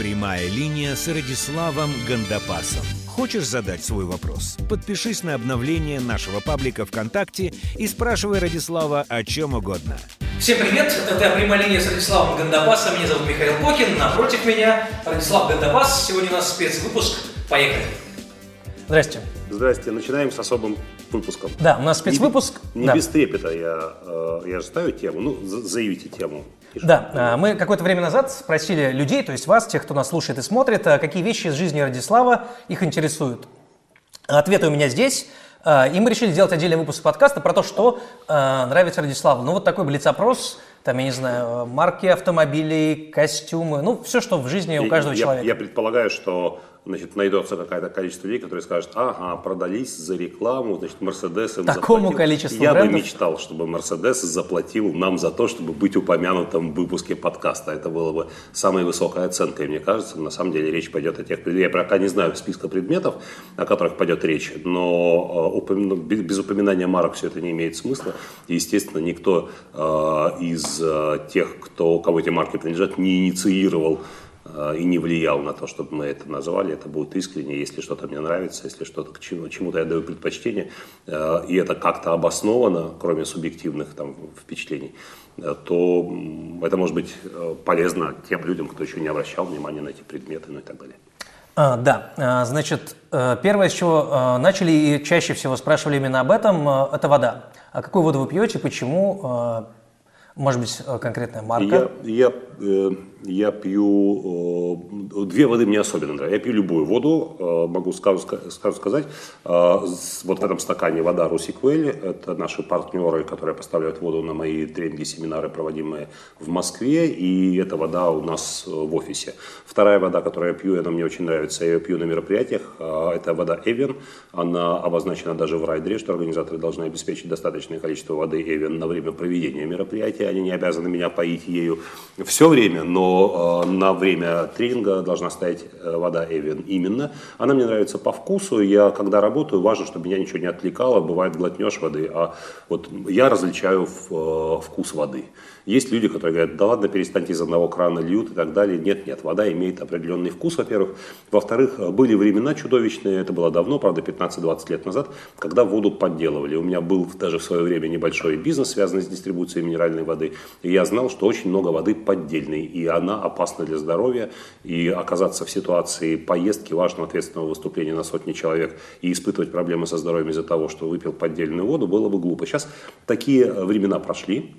Прямая линия с Радиславом Гандапасом. Хочешь задать свой вопрос? Подпишись на обновление нашего паблика ВКонтакте и спрашивай Радислава о чем угодно. Всем привет, это прямая линия с Радиславом Гандапасом. Меня зовут Михаил Кокин, напротив меня Радислав Гандапас. Сегодня у нас спецвыпуск. Поехали. Здрасте. Здрасте. Начинаем с особым выпуском. Да, у нас спецвыпуск. Не, не да. без трепета я, э, я же ставлю тему. Ну, заявите тему. Да, э, мы какое-то время назад спросили людей, то есть вас, тех, кто нас слушает и смотрит, э, какие вещи из жизни Радислава их интересуют. Ответы у меня здесь. И мы решили сделать отдельный выпуск подкаста про то, что нравится Радиславу. Ну, вот такой блиц-опрос, там, я не знаю, марки автомобилей, костюмы, ну, все, что в жизни у каждого я, человека. Я предполагаю, что значит, найдется какое-то количество людей, которые скажут, ага, продались за рекламу, значит, Мерседес им Такому заплатил. количеству Я брендов? бы мечтал, чтобы Мерседес заплатил нам за то, чтобы быть упомянутым в выпуске подкаста. Это было бы самой высокой оценкой, мне кажется. На самом деле речь пойдет о тех предметах. Я пока не знаю списка предметов, о которых пойдет речь, но э, упомя... без упоминания марок все это не имеет смысла. И, естественно, никто э, из э, тех, кто, кого эти марки принадлежат, не инициировал и не влиял на то, чтобы мы это назвали. Это будет искренне, если что-то мне нравится, если что-то к чему, чему-то я даю предпочтение, э, и это как-то обосновано, кроме субъективных там, впечатлений, э, то это может быть э, полезно тем людям, кто еще не обращал внимания на эти предметы, ну и так далее. А, да, а, значит, э, первое, с чего э, начали и чаще всего спрашивали именно об этом, э, это вода. А какую воду вы пьете, почему, э, может быть, э, конкретная марка? Я, я, э, я пью, э, две воды мне особенно нравятся. Я пью любую воду, э, могу сразу, сказать. Э, вот в этом стакане вода Русиквель, это наши партнеры, которые поставляют воду на мои тренинги, семинары, проводимые в Москве, и эта вода у нас э, в офисе. Вторая вода, которую я пью, она мне очень нравится, я ее пью на мероприятиях, э, это вода Эвен, она обозначена даже в райдере, что организаторы должны обеспечить достаточное количество воды Эвен на время проведения мероприятия, они не обязаны меня поить ею. Все время, но э, на время тренинга должна стоять э, вода Эвен именно. Она мне нравится по вкусу, я когда работаю, важно, чтобы меня ничего не отвлекало, бывает глотнешь воды, а вот я различаю э, вкус воды. Есть люди, которые говорят, да ладно, перестаньте из одного крана льют и так далее. Нет, нет, вода имеет определенный вкус, во-первых. Во-вторых, были времена чудовищные, это было давно, правда, 15-20 лет назад, когда воду подделывали. У меня был даже в свое время небольшой бизнес, связанный с дистрибуцией минеральной воды. И я знал, что очень много воды поддельной, и она опасна для здоровья. И оказаться в ситуации поездки, важного ответственного выступления на сотни человек и испытывать проблемы со здоровьем из-за того, что выпил поддельную воду, было бы глупо. Сейчас такие времена прошли,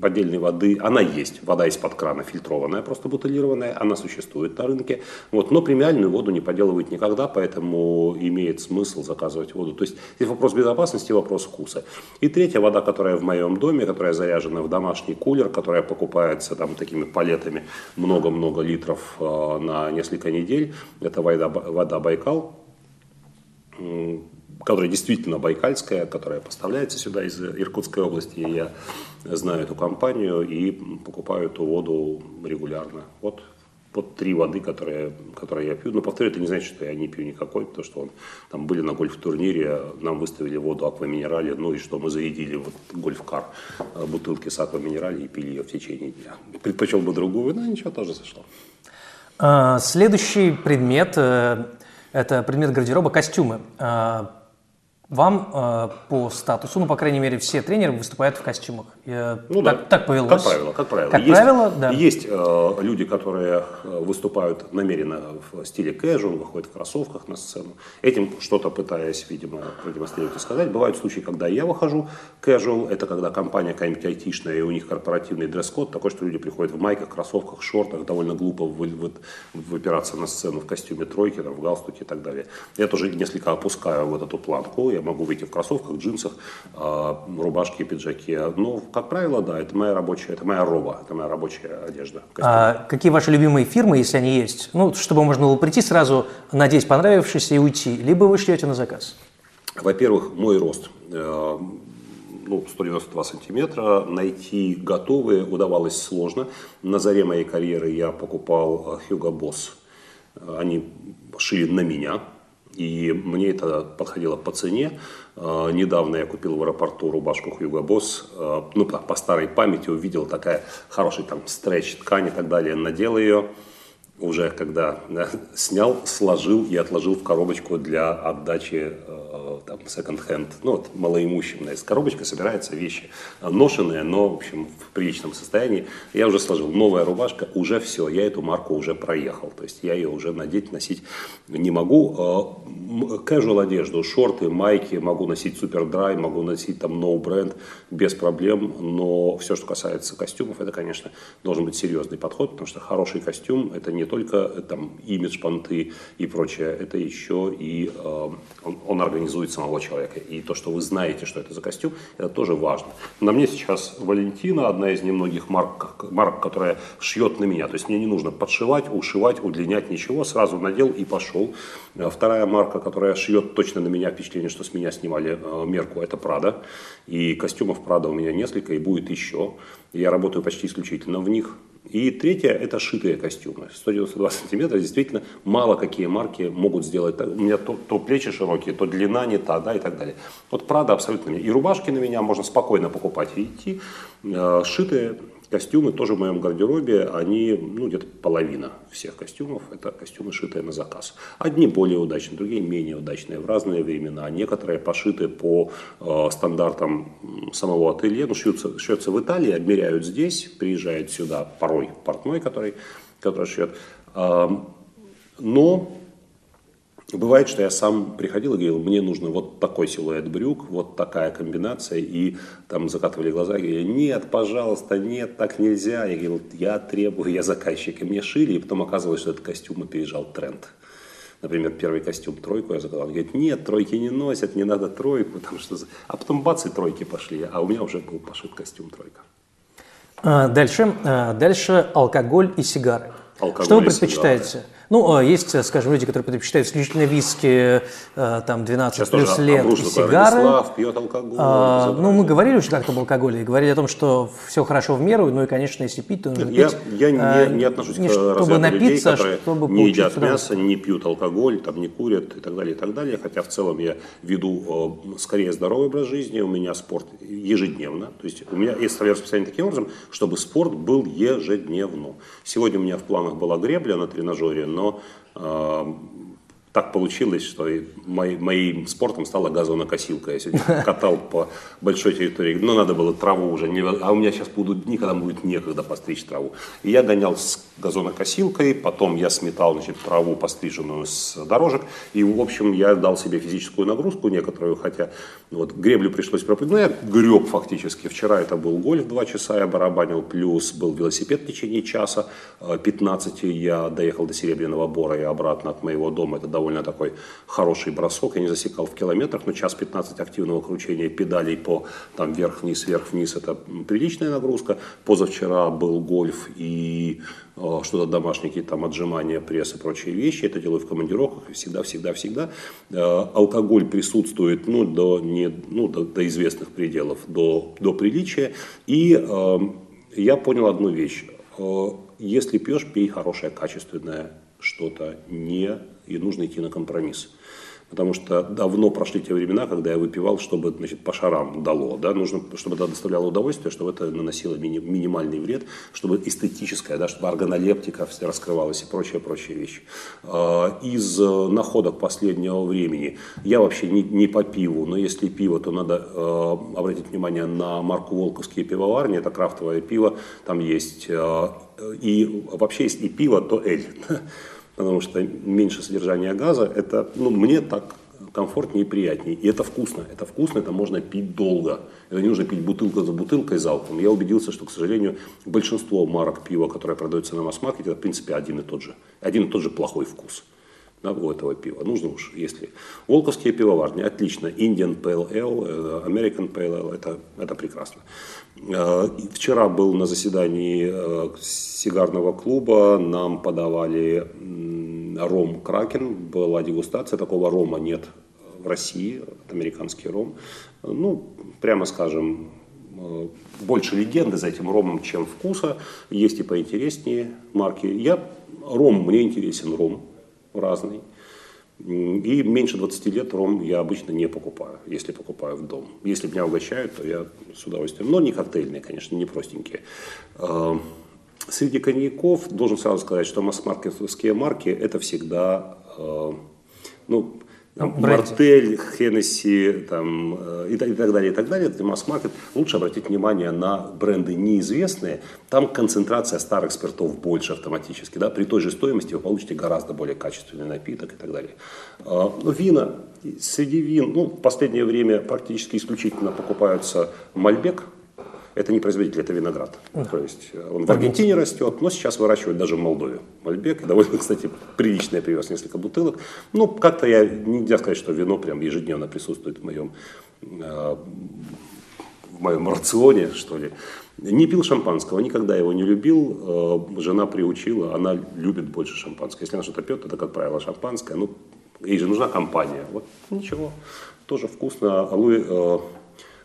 поддельной воды, она есть, вода из-под крана фильтрованная, просто бутылированная, она существует на рынке, вот, но премиальную воду не подделывают никогда, поэтому имеет смысл заказывать воду. То есть здесь вопрос безопасности, вопрос вкуса. И третья вода, которая в моем доме, которая заряжена в домашний кулер, которая покупается там такими палетами много-много литров э, на несколько недель, это вода, вода Байкал, которая действительно байкальская, которая поставляется сюда из Иркутской области. И я знаю эту компанию и покупаю эту воду регулярно. Вот, вот три воды, которые, которые я пью. Но повторю, это не значит, что я не пью никакой, потому что он, там были на гольф-турнире, нам выставили воду акваминерали, ну и что мы заедили вот гольф-кар э, бутылки с акваминерали и пили ее в течение дня. Предпочел бы другую, но ничего, тоже зашло. А, Следующий предмет э, – это предмет гардероба – костюмы. Вам э, по статусу, ну, по крайней мере, все тренеры выступают в костюмах. Э, Ну так, да. так повелось. Как правило, как правило. Как есть, правило, да. Есть э, люди, которые э, выступают намеренно в стиле casual, выходят в кроссовках на сцену. Этим что-то пытаясь, видимо, продемонстрировать и сказать. Бывают случаи, когда я выхожу casual, это когда компания какая-нибудь айтишная, и у них корпоративный дресс-код такой, что люди приходят в майках, кроссовках, шортах, довольно глупо вы, вы- выпираться на сцену в костюме тройки, там, в галстуке и так далее. Я тоже несколько опускаю вот эту планку, я могу выйти в кроссовках, джинсах, э, рубашке, пиджаке. Но, как правило, да, это моя рабочая, это моя роба, это моя рабочая одежда. костюм. А какие ваши любимые фирмы, если они есть? Ну, чтобы можно было прийти сразу, надеть понравившееся и уйти. Либо вы шлете на заказ. Во-первых, мой рост э, ну, 192 сантиметра. Найти готовые удавалось сложно. На заре моей карьеры я покупал э, Hugo Boss. Они шили на меня. И мне это подходило по цене. Э, Недавно я купил в аэропорту рубашку Hugo Boss. Э, Ну, по старой памяти увидел такая хороший там стретч ткань и так далее. Надел ее. уже когда да, снял, сложил и отложил в коробочку для отдачи э, там, секонд-хенд, ну вот малоимущим. Из коробочка собираются вещи ношенные, но в общем в приличном состоянии. Я уже сложил. Новая рубашка, уже все, я эту марку уже проехал. То есть я ее уже надеть, носить не могу. Casual одежду, шорты, майки могу носить супер драй, могу носить там no бренд без проблем. Но все, что касается костюмов, это, конечно, должен быть серьезный подход, потому что хороший костюм это не только э, там имидж, понты и прочее, это еще и э, он, он организует самого человека. И то, что вы знаете, что это за костюм, это тоже важно. На мне сейчас Валентина, одна из немногих марк, марк, которая шьет на меня. То есть мне не нужно подшивать, ушивать, удлинять ничего, сразу надел и пошел. Э, вторая марка, которая шьет точно на меня, впечатление, что с меня снимали э, мерку, это Прада. И костюмов Прада у меня несколько, и будет еще. Я работаю почти исключительно в них. И третье – это шитые костюмы. 192 сантиметра действительно мало какие марки могут сделать. У меня то, то плечи широкие, то длина не та, да, и так далее. Вот Прада абсолютно. И рубашки на меня можно спокойно покупать и идти. Э, шитые Костюмы тоже в моем гардеробе, они, ну, где-то половина всех костюмов, это костюмы, шитые на заказ. Одни более удачные, другие менее удачные в разные времена. Некоторые пошиты по э, стандартам самого ателье, ну, шьются, шьется в Италии, обмеряют здесь, приезжает сюда порой портной, который, который шьет. Э, но Бывает, что я сам приходил и говорил, мне нужно вот такой силуэт брюк, вот такая комбинация, и там закатывали глаза, и говорили, нет, пожалуйста, нет, так нельзя. Я говорил, я требую, я заказчик, и мне шили, и потом оказывалось, что этот костюм опережал тренд. Например, первый костюм тройку я заказал. Он говорит, нет, тройки не носят, не надо тройку. Там что за... А потом бац, и тройки пошли, а у меня уже был пошит костюм тройка. А, дальше, а, дальше алкоголь и сигары. Алкоголь что вы предпочитаете? Сигары. Ну, а, есть, скажем, люди, которые предпочитают исключительно виски, э, там, 12 Сейчас плюс лет и сигары. Радислав пьет алкоголь. А, ну, мы говорили уже как-то об алкоголе, и говорили о том, что все хорошо в меру, ну и, конечно, если пить, то нужно я, пить. Я не, а, не отношусь не, к чтобы напиться, людей, которые чтобы не едят мясо, не пьют алкоголь, там, не курят и так далее, и так далее. Хотя в целом я веду э, скорее здоровый образ жизни, у меня спорт ежедневно. То есть у меня есть расписание таким образом, чтобы спорт был ежедневно. Сегодня у меня в планах была гребля на тренажере, но так получилось, что мой, моим спортом стала газонокосилка. Я сегодня катал по большой территории, но надо было траву уже, не, а у меня сейчас будут, никогда будет некогда постричь траву. И я гонял с газонокосилкой, потом я сметал значит, траву постриженную с дорожек, и, в общем, я дал себе физическую нагрузку некоторую, хотя вот, греблю пришлось пропустить. Ну, я греб фактически. Вчера это был гольф два часа, я барабанил, плюс был велосипед в течение часа, 15 я доехал до Серебряного Бора и обратно от моего дома, это довольно такой хороший бросок, я не засекал в километрах, но час 15 активного кручения педалей по там вверх-вниз, вверх-вниз, это приличная нагрузка. Позавчера был гольф и э, что-то домашние какие-то там отжимания, пресс и прочие вещи. Это делаю в командировках всегда, всегда, всегда. Э, алкоголь присутствует ну, до, не, ну, до, до известных пределов, до, до приличия. И э, я понял одну вещь. Э, если пьешь, пей хорошее, качественное что-то, не и нужно идти на компромисс. Потому что давно прошли те времена, когда я выпивал, чтобы значит, по шарам дало. Да? Нужно, чтобы это доставляло удовольствие, чтобы это наносило мини, минимальный вред, чтобы эстетическое, да, чтобы органолептика раскрывалась и прочие, прочие вещи. А, из э, находок последнего времени я вообще не, не по пиву, но если пиво, то надо э, обратить внимание на марку Волковские пивоварни, это крафтовое пиво, там есть э, и вообще есть и пиво, то эль потому что меньше содержания газа, это, ну, мне так комфортнее и приятнее. И это вкусно. Это вкусно, это можно пить долго. Это не нужно пить бутылку за бутылкой залпом. Я убедился, что, к сожалению, большинство марок пива, которые продаются на масс-маркете, это, в принципе, один и тот же. Один и тот же плохой вкус у этого пива. Нужно уж, если... Волковские пивоварни, отлично. Indian Pale Ale, э, American Pale Ale, это, это прекрасно. Э, вчера был на заседании э, сигарного клуба, нам подавали ром Кракен, была дегустация, такого рома нет в России, американский ром. Ну, прямо скажем, больше легенды за этим ромом, чем вкуса. Есть и поинтереснее марки. Я, ром, мне интересен ром разный. И меньше 20 лет ром я обычно не покупаю, если покупаю в дом. Если меня угощают, то я с удовольствием. Но не коктейльные, конечно, не простенькие. А, Среди коньяков должен сразу сказать, что масс-маркетовские марки это всегда э, ну, там, Мартель, Хеннесси там, э, и, и так далее, и так далее, это масс-маркет. Лучше обратить внимание на бренды неизвестные. Там концентрация старых спиртов больше автоматически. Да? При той же стоимости вы получите гораздо более качественный напиток и так далее. А, ну, вина. Среди вин, ну, в последнее время практически исключительно покупаются Мальбек, это не производитель, это виноград. Да. То есть э, он в Аргентине растет, но сейчас выращивают даже в Молдове. Мальбек, довольно, кстати, приличный, я привез несколько бутылок. Ну, как-то я, нельзя сказать, что вино прям ежедневно присутствует в моем, э, в моем рационе, что ли. Не пил шампанского, никогда его не любил. Э, жена приучила, она любит больше шампанское. Если она что-то пьет, это, как правило, шампанское. Ну, ей же нужна компания. Вот ничего, тоже вкусно. Луи, э,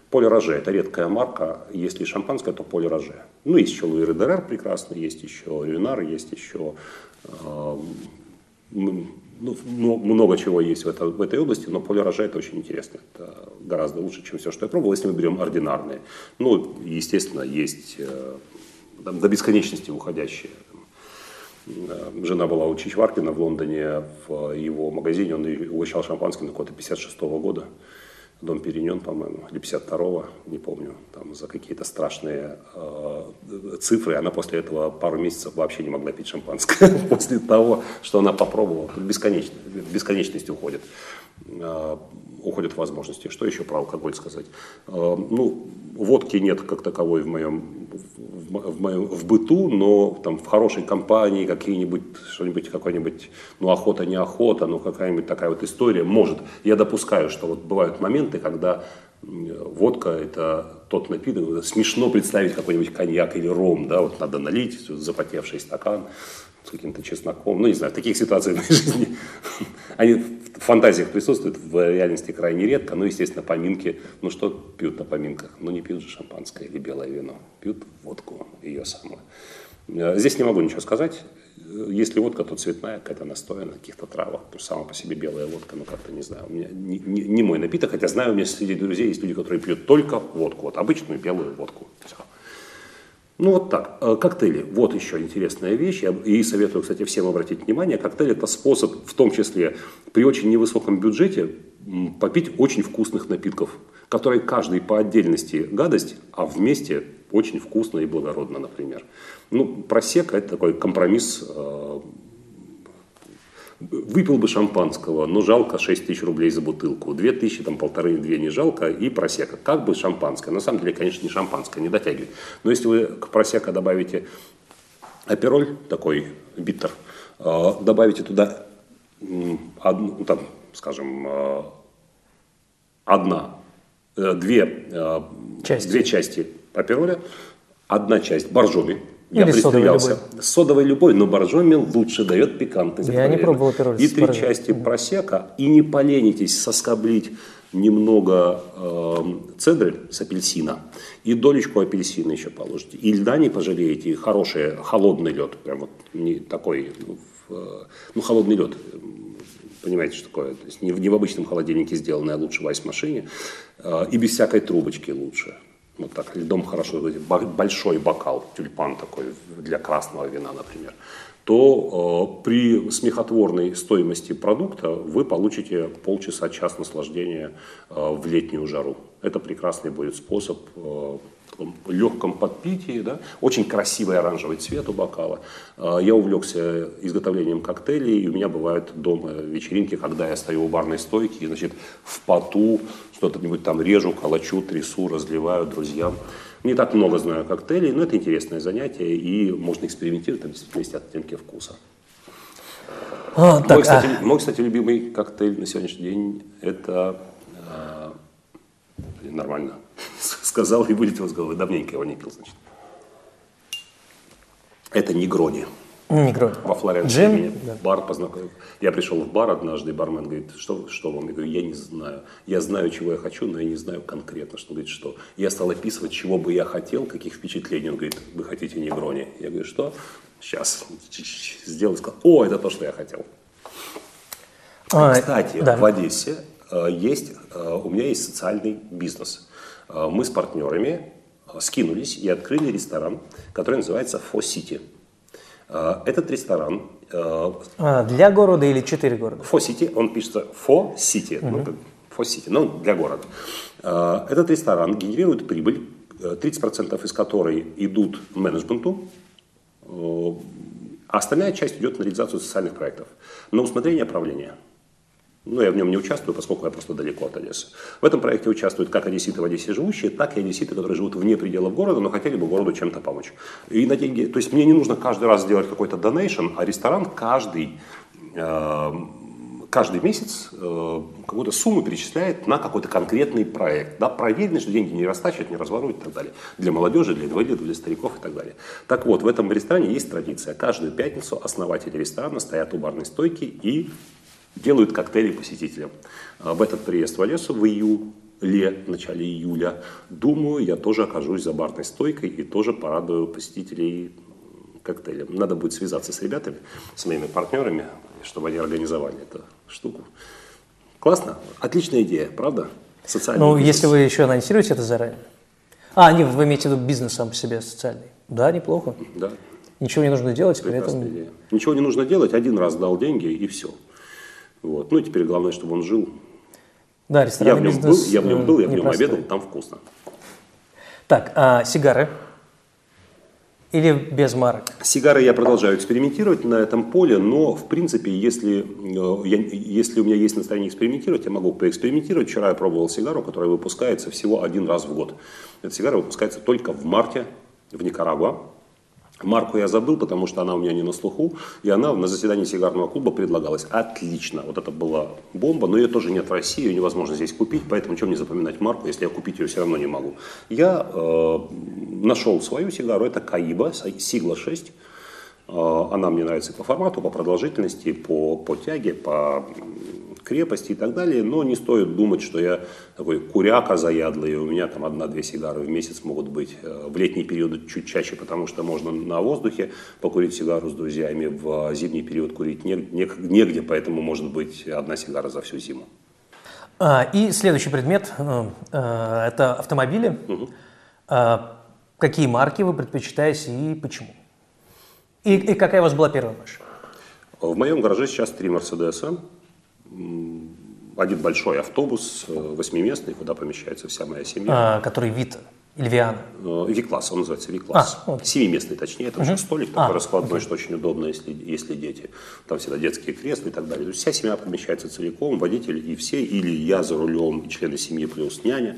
Поле Роже – это редкая марка. Если шампанское, то Поле Роже. Ну, есть еще Луи Редерер прекрасный, есть еще Рюнар, есть еще э, ну, много чего есть в, это, в этой области, но Поле Роже – это очень интересно. Это гораздо лучше, чем все, что я пробовал, если мы берем ординарные. Ну, естественно, есть э, там, до бесконечности уходящие. Жена была у Чичваркина в Лондоне, в его магазине, он угощал шампанским года 56 -го года. Дом Перенен, по-моему, или 52-го, не помню, там за какие-то страшные э, цифры. Она после этого пару месяцев вообще не могла пить шампанское. после того, что она попробовала. Бесконечно, бесконечность уходит. Э, уходят возможности. Что еще про алкоголь сказать? Э, ну, водки нет как таковой в моем, в, моем, в быту, но там в хорошей компании какие-нибудь, что-нибудь, какой-нибудь, ну, охота, не охота, ну, какая-нибудь такая вот история может. Я допускаю, что вот бывают моменты, когда водка – это тот напиток, смешно представить какой-нибудь коньяк или ром, да, вот надо налить запотевший стакан с каким-то чесноком, ну, не знаю, таких ситуациях в моей жизни, они в фантазиях присутствуют, в реальности крайне редко, ну, естественно, поминки, ну, что пьют на поминках? Ну, не пьют же шампанское или белое вино, пьют водку, ее самую. Э, здесь не могу ничего сказать, если водка, то цветная, какая-то настоя на каких-то травах. Что сама по себе белая водка, ну как-то не знаю. У меня не, не, не мой напиток, хотя знаю, у меня среди друзей есть люди, которые пьют только водку. Вот обычную белую водку. Все. Ну вот так. Э, коктейли. Вот еще интересная вещь. И советую, кстати, всем обратить внимание. Коктейль это способ, в том числе при очень невысоком бюджете, попить очень вкусных напитков, которые каждый по отдельности гадость, а вместе очень вкусно и благородно, например. Ну, просека – это такой компромисс. Э, выпил бы шампанского, но жалко 6 тысяч рублей за бутылку. 2 тысячи, там полторы-две не жалко, и просека. Как бы шампанское. На самом деле, конечно, не шампанское, не дотягивает. Но если вы к просека добавите апероль, такой биттер, э, добавите туда одну, ну, там, скажем, э, одна, две части, две части апероля, одна часть боржоми, я Или пристрелялся. Содовой, содовой любой, но боржоми лучше дает пикантность. Я не пробовал апероль. И три части просека. И не поленитесь соскоблить немного э, цедры с апельсина и долечку апельсина еще положите. И льда не пожалеете, хороший холодный лед, прям вот не такой, ну, в, ну холодный лед, понимаете, что такое, то есть не, в, не в обычном холодильнике сделанное, а лучше в айс-машине, э, и без всякой трубочки лучше вот так льдом хорошо, большой бокал, тюльпан такой для красного вина, например, то э, при смехотворной стоимости продукта вы получите полчаса-час наслаждения э, в летнюю жару. Это прекрасный будет способ э, легком подпитии, да, очень красивый оранжевый цвет у бокала. А, я увлекся изготовлением коктейлей, и у меня бывают дома вечеринки, когда я стою у барной стойки и, значит, в поту что-то-нибудь там режу, колочу, трясу, разливаю друзьям. Не так много знаю коктейлей, но это интересное занятие, и можно экспериментировать, там действительно есть оттенки вкуса. А, так, мой, кстати, а... мой, кстати, любимый коктейль на сегодняшний день – это э, нормально сказал и будете вас головы. Давненько его не пил, значит. Это Негрони. Негрони. Во Флоренции Джим? Да. бар познакомил. Я пришел в бар однажды, бармен говорит, что, что вам? Я говорю, я не знаю. Я знаю, чего я хочу, но я не знаю конкретно. Что он говорит, что? Я стал описывать, чего бы я хотел, каких впечатлений. Он говорит, вы хотите Негрони? Я говорю, что? Сейчас сделал, сказал, о, это то, что я хотел. А, Кстати, да. в Одессе э, есть, э, у меня есть социальный бизнес – мы с партнерами скинулись и открыли ресторан, который называется Фо Сити. Этот ресторан а, для города или четыре города? Фо Сити, он пишется Фо Сити, угу. ну, Фо Сити, ну, для города. Этот ресторан генерирует прибыль, 30% из которой идут менеджменту, а остальная часть идет на реализацию социальных проектов, на усмотрение правления. Ну, я в нем не участвую, поскольку я просто далеко от Одессы. В этом проекте участвуют как одесситы в Одессе живущие, так и одесситы, которые живут вне пределов города, но хотели бы городу чем-то помочь. И на деньги, то есть мне не нужно каждый раз сделать какой-то донейшн, а ресторан каждый, э, каждый месяц э, какую-то сумму перечисляет на какой-то конкретный проект. Да, проверенный, что деньги не растачивают, не разворуют и так далее. Для молодежи, для инвалидов, для стариков и так далее. Так вот, в этом ресторане есть традиция. Каждую пятницу основатели ресторана стоят у барной стойки и делают коктейли посетителям. А в этот приезд в Одессу в июле, в начале июля, думаю, я тоже окажусь за барной стойкой и тоже порадую посетителей коктейлем. Надо будет связаться с ребятами, с моими партнерами, чтобы они организовали эту штуку. Классно? Отличная идея, правда? Социальный ну, бизнес. если вы еще анонсируете это заранее. А, не, вы имеете в виду бизнес сам по себе социальный. Да, неплохо. Да. Ничего не нужно делать, Прекрасная при этом... идея. Ничего не нужно делать, один раз дал деньги и все. Вот. Ну и теперь главное, чтобы он жил. Да, я в нем бизнес был, я в нем был, я в нем обедал, там вкусно. Так, а сигары? Или без марок? Сигары я продолжаю экспериментировать на этом поле, но в принципе, если, э, я, если у меня есть настроение экспериментировать, я могу поэкспериментировать. Вчера я пробовал сигару, которая выпускается всего один раз в год. Эта сигара выпускается только в марте в Никарагуа. Марку я забыл, потому что она у меня не на слуху, и она на заседании сигарного клуба предлагалась. Отлично, вот это была бомба, но ее тоже нет в России, ее невозможно здесь купить, поэтому чем мне запоминать марку, если я купить ее все равно не могу. Я э, нашел свою сигару, это Каиба, Сигла 6, э, она мне нравится по формату, по продолжительности, по, по тяге, по крепости и так далее, но не стоит думать, что я такой куряка заядлый, и у меня там одна-две сигары в месяц могут быть. Э, в летний период чуть чаще, потому что можно на воздухе покурить сигару с друзьями, в зимний период курить негде, поэтому может быть одна сигара за всю зиму. А, и следующий предмет э, э, – это автомобили. Угу. Какие марки вы предпочитаете и почему? И, и какая у вас была первая машина? В моем гараже сейчас три Мерседеса один большой автобус, э, восьмиместный, куда помещается вся моя семья. А, который Вита или Виана? Э, Ви-класс, он называется Ви-класс. А, Семиместный, точнее, это угу. столик такой а, раскладной, окей. что очень удобно, если, если дети. Там всегда детские кресла и так далее. То есть вся семья помещается целиком, водитель и все, или я за рулем, члены семьи плюс няня.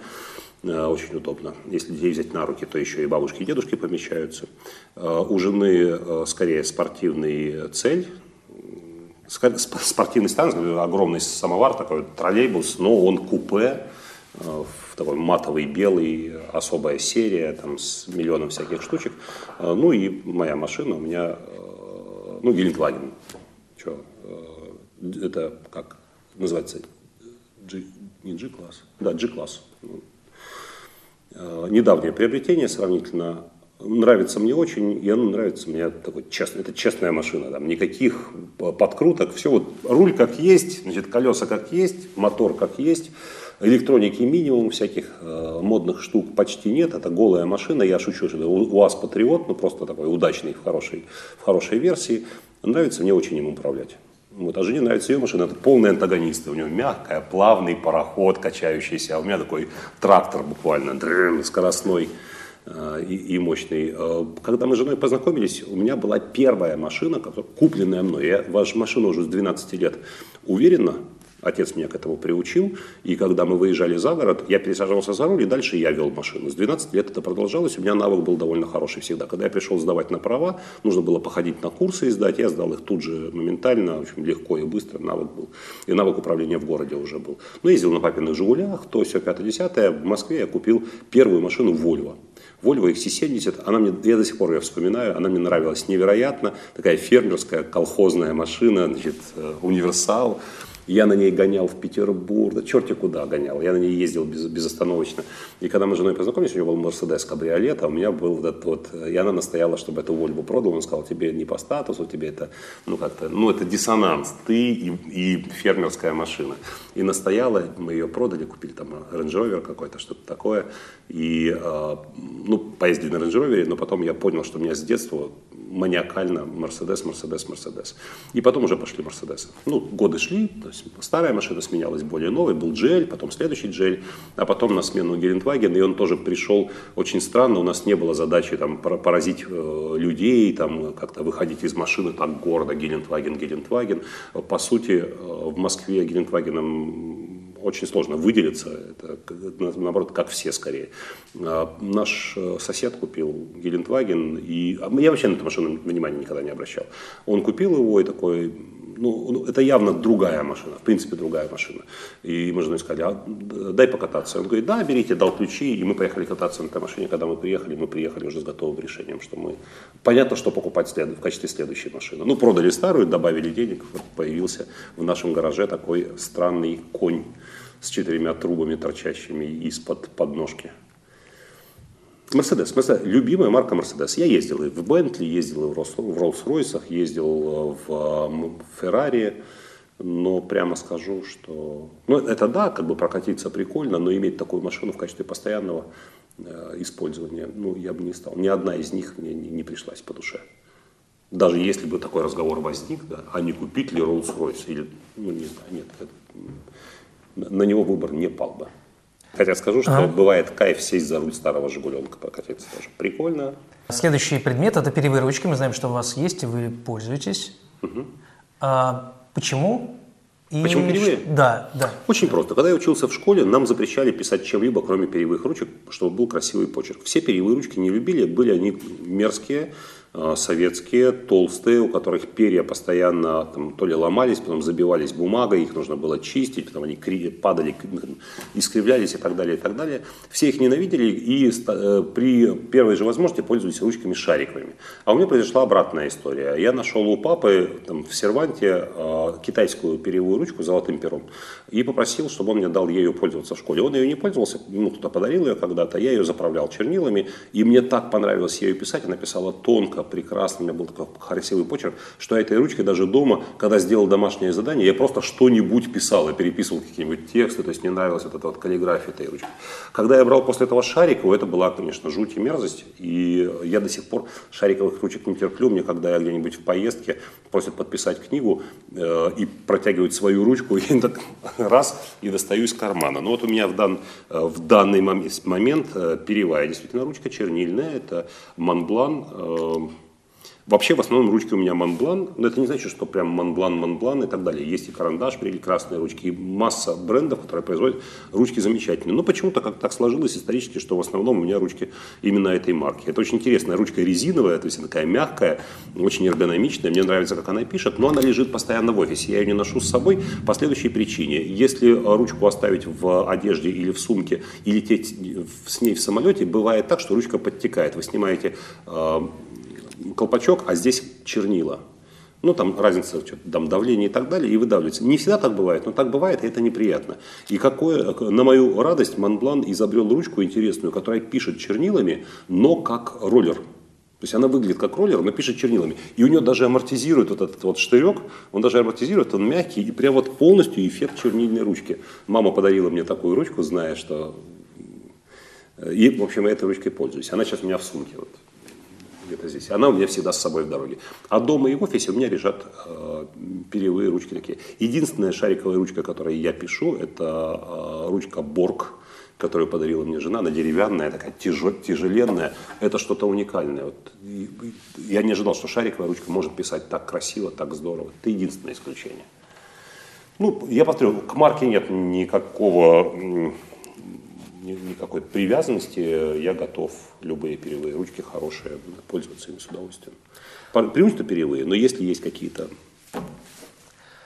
Э, очень удобно. Если детей взять на руки, то еще и бабушки и дедушки помещаются. У жены скорее спортивный цель, спортивный стан, огромный самовар, такой троллейбус, но он купе, э, в такой матовый белый, особая серия, там с миллионом всяких штучек. Э, ну и моя машина у меня, э, ну, Гелендваген. Что, это как называется? G, не G-класс? Да, G-класс. Недавнее приобретение сравнительно нравится мне очень, и она нравится мне такой честный, это честная машина, там никаких подкруток, все вот руль как есть, значит колеса как есть, мотор как есть, электроники минимум, всяких э, модных штук почти нет, это голая машина, я шучу, что это УАЗ Патриот, ну просто такой удачный в хорошей, в хорошей версии, нравится мне очень им управлять. Вот, а жене нравится ее машина, это полный антагонист. У него мягкая, плавный пароход качающийся, а у меня такой трактор буквально, дрым, скоростной. Э, и, мощный. Э, когда мы с женой познакомились, у меня была первая машина, купленная мной. Я вашу машину уже с 12 лет уверенно, отец меня к этому приучил, и когда мы выезжали за город, я пересаживался за руль, и дальше я вел машину. С 12 лет это продолжалось, у меня навык был довольно хороший всегда. Когда я пришел сдавать на права, нужно было походить на курсы и сдать, я сдал их тут же моментально, общем, легко и быстро навык был. И навык управления в городе уже был. Ну, ездил на папиных «Жигулях», то все, пятое-десятое. В Москве я купил первую машину «Вольво». Volvo XC70, она мне, я до сих пор ее вспоминаю, она мне нравилась невероятно, такая фермерская колхозная машина, значит, э, универсал, Я на ней гонял в Петербург, да черти куда гонял. Я на ней ездил без, безостановочно. И когда мы с женой познакомились, у нее был Мерседес кабриолет, а у меня был вот этот вот... И она настояла, чтобы эту Вольву продал. Он сказал, тебе не по статусу, тебе это, ну как-то, ну это диссонанс. Ты и, и фермерская машина. И настояла, мы ее продали, купили там Range какой-то, что-то такое. И, э, ну, поездили на Range но потом я понял, что у меня с детства маниакально Мерседес, Мерседес, Мерседес. И потом уже пошли Мерседесы. Ну, годы шли, то есть старая машина сменялась более новой, был джель, потом следующий джель, а потом на смену Гелендваген, и он тоже пришел очень странно, у нас не было задачи там поразить э, людей, там как-то выходить из машины так гордо, Гелендваген, Гелендваген. По сути, э, в Москве Гелендвагеном очень сложно выделиться, это наоборот, как все скорее. А, наш э, сосед купил Гелендваген, и а, я вообще на эту машину внимания никогда не обращал. Он купил его и такой, ну, ну, это явно другая машина, в принципе, другая машина. И мы женой сказали, а, дай покататься. Он говорит, да, берите, дал ключи, и мы поехали кататься на этой машине. Когда мы приехали, мы приехали уже с готовым решением, что мы... Понятно, что покупать след... в качестве следующей машины. Ну, продали старую, добавили денег, вот появился в нашем гараже такой странный конь с четырьмя трубами, торчащими из-под подножки. Мерседес. Мерседес. Любимая марка Мерседес. Я ездил и в Бентли, ездил и в Роллс-Ройсах, ездил в Феррари. Но прямо скажу, что... Ну, это да, как бы прокатиться прикольно, но иметь такую машину в качестве постоянного э, использования, ну, я бы не стал. Ни одна из них мне не, не пришлась по душе. Даже если бы такой разговор возник, да, а не купить ли Rolls-Royce или, ну, не знаю, нет, это, на него выбор не пал бы. Хотя скажу, что ага. бывает кайф сесть за руль старого «Жигуленка», прокатиться тоже. Прикольно. Следующий предмет – это перьевые ручки. Мы знаем, что у вас есть, и вы пользуетесь. Угу. А, почему? И... Почему перьевые? Да, да. Очень просто. Когда я учился в школе, нам запрещали писать чем-либо, кроме перьевых ручек, чтобы был красивый почерк. Все перьевые ручки не любили, были они мерзкие, советские, толстые, у которых перья постоянно там, то ли ломались, потом забивались бумагой, их нужно было чистить, потом они падали, искривлялись и так далее, и так далее. Все их ненавидели и э, при первой же возможности пользовались ручками шариковыми. А у меня произошла обратная история. Я нашел у папы там, в серванте э, китайскую перьевую ручку с золотым пером и попросил, чтобы он мне дал ею пользоваться в школе. Он ее не пользовался, ну, кто-то подарил ее когда-то, я ее заправлял чернилами, и мне так понравилось ею писать, она писала тонко, прекрасно, у меня был такой красивый почерк, что этой ручкой даже дома, когда сделал домашнее задание, я просто что-нибудь писал, я переписывал какие-нибудь тексты, то есть мне нравилась вот эта вот каллиграфия этой ручки. Когда я брал после этого шариковую, это была, конечно, жуть и мерзость, и я до сих пор шариковых ручек не терплю, мне когда я где-нибудь в поездке просят подписать книгу э, и протягивают свою ручку, и так раз и достаю из кармана. Но вот у меня в, дан, э, в данный момент э, перевая действительно ручка чернильная, это Монблан, э, Вообще, в основном, ручки у меня Монблан, но это не значит, что прям Монблан, Монблан и так далее. Есть и карандаш, прекрасные ручки, и масса брендов, которые производят ручки замечательные. Но почему-то как так сложилось исторически, что в основном у меня ручки именно этой марки. Это очень интересная ручка резиновая, то есть она такая мягкая, очень эргономичная. Мне нравится, как она пишет, но она лежит постоянно в офисе. Я ее не ношу с собой по следующей причине. Если ручку оставить в одежде или в сумке и лететь с ней в самолете, бывает так, что ручка подтекает. Вы снимаете э, колпачок, а здесь чернила. Ну, там разница, там давление и так далее, и выдавливается. Не всегда так бывает, но так бывает, и это неприятно. И какое, на мою радость Монблан изобрел ручку интересную, которая пишет чернилами, но как роллер. То есть она выглядит как роллер, но пишет чернилами. И у нее даже амортизирует вот этот вот штырек, он даже амортизирует, он мягкий, и прям вот полностью эффект чернильной ручки. Мама подарила мне такую ручку, зная, что... И, в общем, этой ручкой пользуюсь. Она сейчас у меня в сумке. Вот где-то здесь. Она у меня всегда с собой в дороге. А дома и в офисе у меня лежат э, перьевые ручки такие. Единственная шариковая ручка, которой я пишу, это э, ручка Борг, которую подарила мне жена. Она деревянная, такая тяжел, тяжеленная. Это что-то уникальное. Вот, я не ожидал, что шариковая ручка может писать так красиво, так здорово. Это единственное исключение. Ну, я повторю, к марке нет никакого никакой привязанности, я готов любые перьевые ручки хорошие, пользоваться ими с удовольствием. Преимущества перьевые, но если есть какие-то,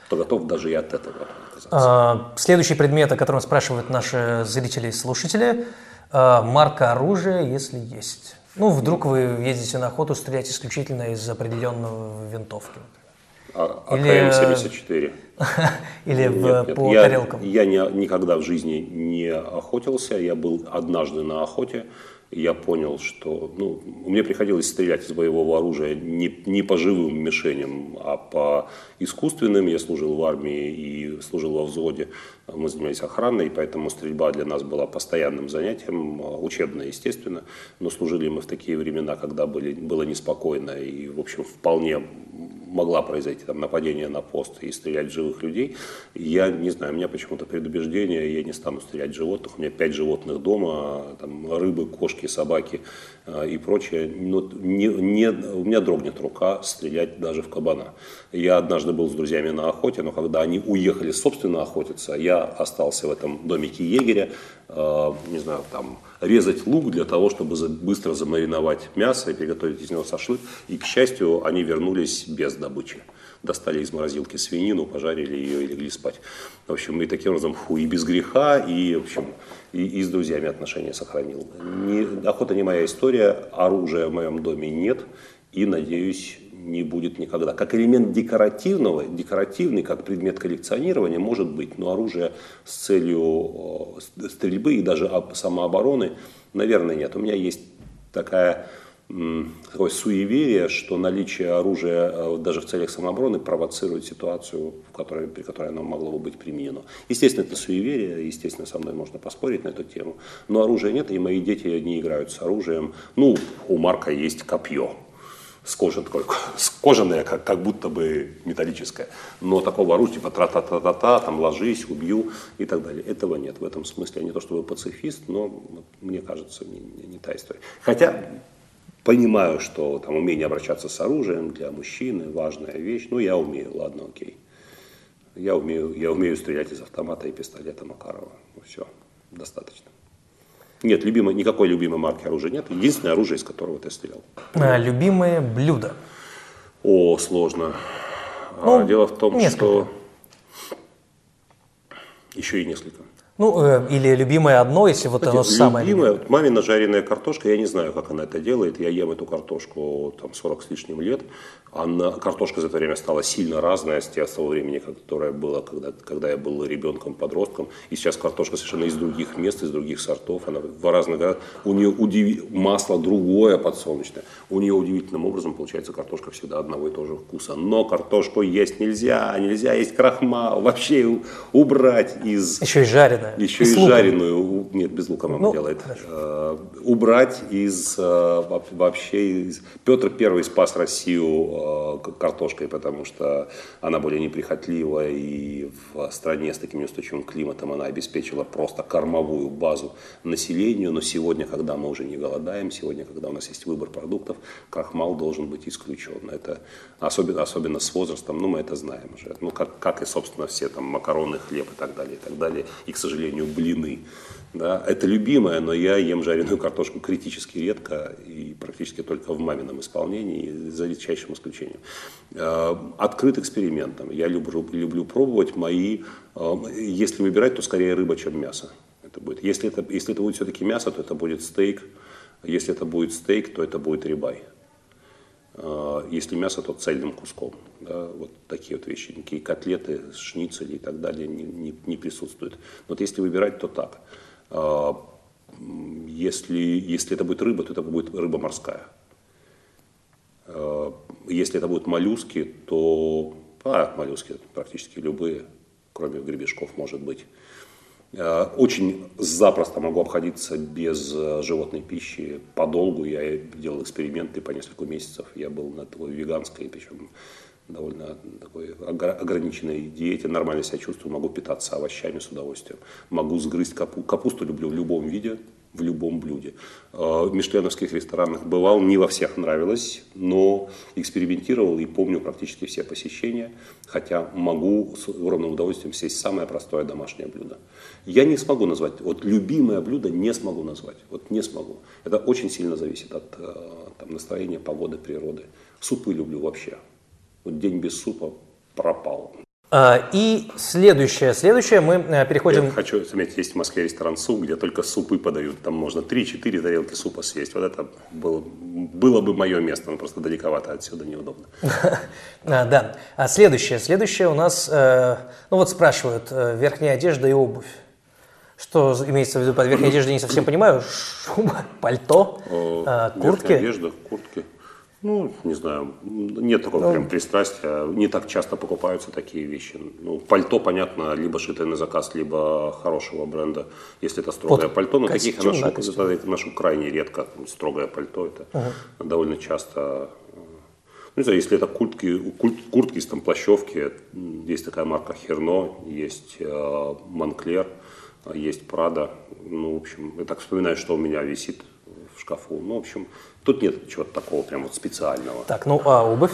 то готов даже и от этого отказаться. А, следующий предмет, о котором спрашивают наши зрители и слушатели, а, марка оружия, если есть. Ну, вдруг вы ездите на охоту, стреляете исключительно из определенного винтовки. А, АКМ-74. Или нет, по я, тарелкам? Я не, никогда в жизни не охотился. Я был однажды на охоте. Я понял, что ну, мне приходилось стрелять из боевого оружия не, не по живым мишеням, а по искусственным. Я служил в армии и служил во взводе. Мы занимались охраной, поэтому стрельба для нас была постоянным занятием, учебное, естественно. Но служили мы в такие времена, когда были, было неспокойно и, в общем, вполне могла произойти там, нападение на пост и стрелять в живых людей. Я не знаю, у меня почему-то предубеждение, я не стану стрелять в животных. У меня пять животных дома, там, рыбы, кошки, собаки э, и прочее. Но не, не, у меня дрогнет рука стрелять даже в кабана. Я однажды был с друзьями на охоте, но когда они уехали собственно охотиться, я остался в этом домике егеря, не знаю, там резать лук для того, чтобы быстро замариновать мясо и приготовить из него шашлык. И, к счастью, они вернулись без добычи. Достали из морозилки свинину, пожарили ее и легли спать. В общем, и таким образом, фу, и без греха, и, в общем, и, и с друзьями отношения сохранил. Не, охота не моя история, оружия в моем доме нет, и, надеюсь, не будет никогда. Как элемент декоративного, декоративный, как предмет коллекционирования, может быть, но оружие с целью э, стрельбы и даже самообороны, наверное, нет. У меня есть такая такое суеверие, что наличие оружия э, даже в целях самообороны провоцирует ситуацию, в которой, при которой оно могло бы быть применено. Естественно, это суеверие, естественно, со мной можно поспорить на эту тему, но оружия нет, и мои дети не играют с оружием. Ну, у Марка есть копье, с кожи, кожаное, как, как будто бы металлическое. Но такого оружия, типа тра-та-та-та-та, там ложись, убью и так далее. Этого нет. В этом смысле я не то чтобы пацифист, но вот, мне кажется, не, не, не та история. Хотя понимаю, что там умение обращаться с оружием для мужчины важная вещь. Ну, я умею, ладно, окей. Я умею, я умею стрелять из автомата и пистолета Макарова. Ну, все, достаточно. Нет, любимой, никакой любимой марки оружия нет. Единственное оружие, из которого ты стрелял. А, любимые блюда? О, сложно. А, ну, Дело в том, несколько. что... Еще и несколько. Ну, э, или любимое одно, если вот оно самое любимое, вот мамина жареная картошка, я не знаю, как она это делает. Я ем эту картошку там 40 с лишним лет. Она, картошка за это время стала сильно разная с того времени, которое было, когда, когда я был ребенком, подростком. И сейчас картошка совершенно из других мест, из других сортов. Она в разных городах. У нее удиви... масло другое подсолнечное. У нее удивительным образом получается картошка всегда одного и того же вкуса. Но картошку есть нельзя, нельзя есть крахмал. Вообще убрать из... Еще и жареная. Еще и, и жареную, нет, без лука мама Ну, делает. хорошо. Э, убрать из э, вообще из... Петр Первый спас Россию э, картошкой, потому что она более неприхотливая и в стране с таким неустойчивым климатом она обеспечила просто кормовую базу населению. Но сегодня, когда мы уже не голодаем, сегодня, когда у нас есть выбор продуктов, крахмал должен быть исключен. Это особенно, особенно с возрастом, ну мы это знаем уже. Ну как, как и, собственно, все там макароны, хлеб и так далее, и так далее. И, к сожалению, блины. Да, это любимое, но я ем жареную картошку критически редко и практически только в мамином исполнении, за редчайшим исключением. Э, Открыт экспериментом. Я люблю, люблю пробовать мои, э, если выбирать, то скорее рыба, чем мясо. Это будет. Если, это, если это будет все-таки мясо, то это будет стейк. Если это будет стейк, то это будет рибай. Э, Если мясо, то цельным куском. Да, вот такие вот вещи. Никакие котлеты, шницели и так далее не, не, не присутствуют. Вот если выбирать, то так. М, Если, если это будет рыба, то это будет рыба морская. А, Если это будут моллюски, то а, моллюски практически любые, кроме гребешков, может быть. А, Очень запросто могу обходиться без э, животной пищи подолгу. Я делал эксперименты по несколько месяцев. Я был на такой веганской, причем довольно такой огра- ограниченной диете, нормально себя чувствую, могу питаться овощами с удовольствием. Могу сгрызть капу- капусту, люблю в любом виде, в любом блюде. Э, В мишленовских ресторанах бывал, не во всех нравилось, но экспериментировал и помню практически все посещения, хотя могу с огромным удовольствием сесть самое простое домашнее блюдо. Я не смогу назвать, вот любимое блюдо не смогу назвать, вот не смогу. Это очень сильно зависит от э, там, настроения, погоды, природы. Супы люблю вообще. Вот день без супа пропал. А, И следующее, следующее мы э, переходим... Я хочу заметить, есть в Москве ресторан «Суп», где только супы подают. Там можно 3-4 тарелки супа съесть. Вот это было, было бы мое место, но просто далековато отсюда, неудобно. А, Да. А следующее, следующее у нас, э, ну вот спрашивают, э, верхняя одежда и обувь. Что имеется в виду под верхней одеждой, не совсем понимаю. Шуба, пальто, э, Верхняя куртки. одежда, куртки. Ну, не знаю, нет такого Ну. прям пристрастия. Не так часто покупаются такие вещи. Ну, пальто, понятно, либо шитое на заказ, либо хорошего бренда, если это строгое Под пальто. Но таких я костюм, да, ношу, костюм. это ношу крайне редко. Строгое пальто это довольно часто. э, Ну, не знаю, если это куртки, курт- куртки из там плащевки, есть такая марка Херно, есть э, Монклер, э, есть Прада. Ну, в общем, я так вспоминаю, что у меня висит в шкафу. Ну, в общем, тут нет чего-то такого прям вот специального. Так, ну а обувь?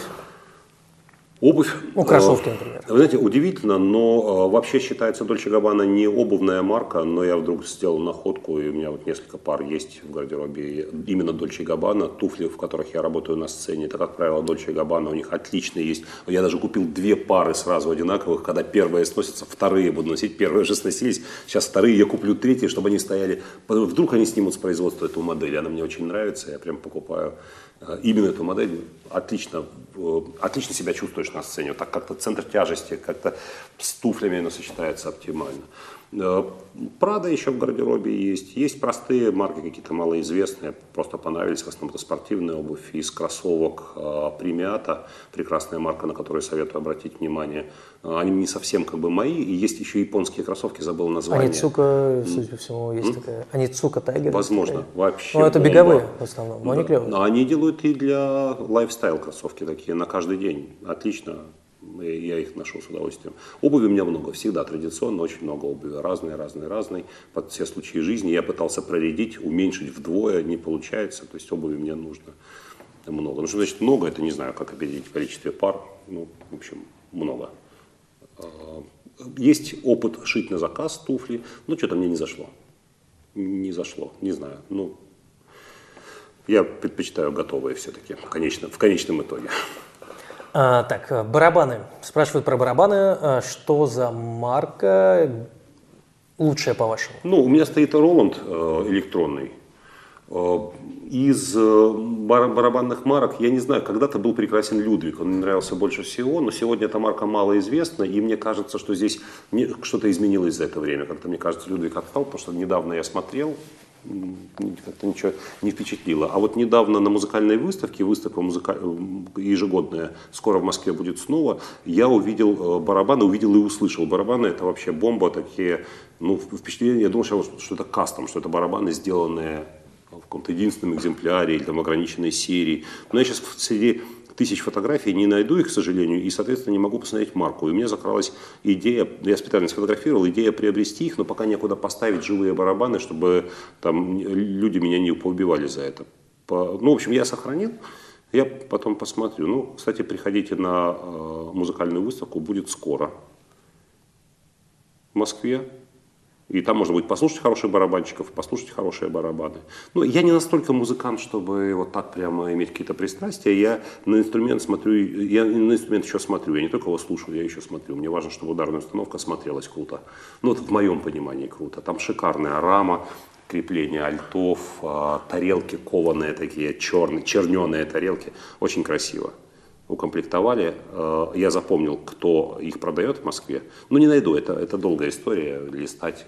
Обувь. Ну, кроссовки, э, например. Вы знаете, удивительно, но э, вообще считается Дольче Габбана не обувная марка, но я вдруг сделал находку, и у меня вот несколько пар есть в гардеробе именно Дольче Габбана. Туфли, в которых я работаю на сцене, это, как правило, Дольче Габбана, у них отличные есть. Я даже купил две пары сразу одинаковых, когда первые сносятся, вторые буду носить, первые же сносились, сейчас вторые я куплю третьи, чтобы они стояли. Вдруг они снимут с производства эту модель, она мне очень нравится, я прям покупаю э, именно эту модель. Отлично, э, отлично себя чувствуешь на сцене, вот так как-то центр тяжести, как-то с туфлями сочетается оптимально. Э, Прада еще в гардеробе есть. Есть простые марки, какие-то малоизвестные, просто понравились. В основном это спортивная обувь из кроссовок э, Примята, прекрасная марка, на которую советую обратить внимание. Э, Они не совсем как бы мои. И есть еще японские кроссовки, забыл название. Аницука, судя по всему, есть такая. Аницука Тайгер. Возможно, вообще. Ну, это бомба. беговые в основном, но они клевые. Но они делают и для лайфстайл кроссовки такие на каждый день. Отлично. Я их ношу с удовольствием. Обуви у меня много, всегда традиционно, очень много обуви. Разные, разные, разные. Под все случаи жизни я пытался проредить, уменьшить вдвое, не получается. То есть обуви мне нужно много. Ну, что значит много, это не знаю, как определить в количестве пар. Ну, в общем, много. А, Есть опыт шить на заказ туфли, но что-то мне не зашло. Не зашло, не знаю. Ну, я предпочитаю готовые все-таки в конечном, в конечном итоге. А, так, э, барабаны. Спрашивают про барабаны. А, Что за марка лучшая, по-вашему? Ну, у меня стоит Роланд э, электронный. Э, Из э, бар- барабанных марок, я не знаю, когда-то был прекрасен Людвиг, он мне нравился больше всего, но сегодня эта марка малоизвестна, и мне кажется, что здесь что-то изменилось за это время. Как-то, мне кажется, Людвиг отстал, потому что недавно я смотрел, как-то ничего не впечатлило. А вот недавно на музыкальной выставке, выставка музыка... э, ежегодная, скоро в Москве будет снова, я увидел э, барабаны, увидел и услышал. Барабаны это вообще бомба, такие, ну, впечатление, я думал, что это кастом, что это барабаны, сделанные в каком-то единственном экземпляре или там ограниченной серии. Но я сейчас среди тысяч фотографий не найду их, к сожалению, и, соответственно, не могу посмотреть марку. И у меня закралась идея, я специально сфотографировал, идея приобрести их, но пока некуда поставить живые барабаны, чтобы там люди меня не поубивали за это. По- ну, в общем, я сохранил, я потом посмотрю. Ну, кстати, приходите на э, музыкальную выставку, будет скоро в Москве. И там можно будет послушать хороших барабанщиков, послушать хорошие барабаны. Ну, я не настолько музыкант, чтобы вот так прямо иметь какие-то пристрастия. Я на инструмент смотрю, я на инструмент еще смотрю. Я не только его слушаю, я еще смотрю. Мне важно, чтобы ударная установка смотрелась круто. Ну, вот в моем понимании круто. Там шикарная рама, крепление альтов, а, тарелки кованые такие, черные, черненые тарелки. Очень красиво укомплектовали. Э, Я запомнил, кто их продает в Москве. Но не найду, это, это долгая история, листать.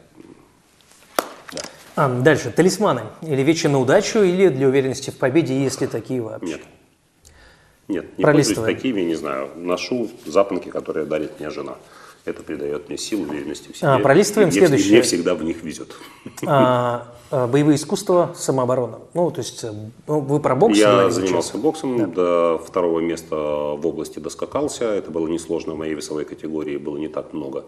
А, дальше. Талисманы. Или вещи на удачу, или для уверенности в победе, если такие вообще. Нет. Нет, не пользуюсь такими, не знаю. Ношу запонки, которые дарит мне жена. Это придает мне силу, уверенности в себе. А, пролистываем И мне, следующее. Мне всегда в них везет. А, а, боевые искусства, самооборона. Ну, то есть, э, ну, вы про бокс Я занимался сейчас. боксом, до второго места в области доскакался. Это было несложно в моей весовой категории, было не так много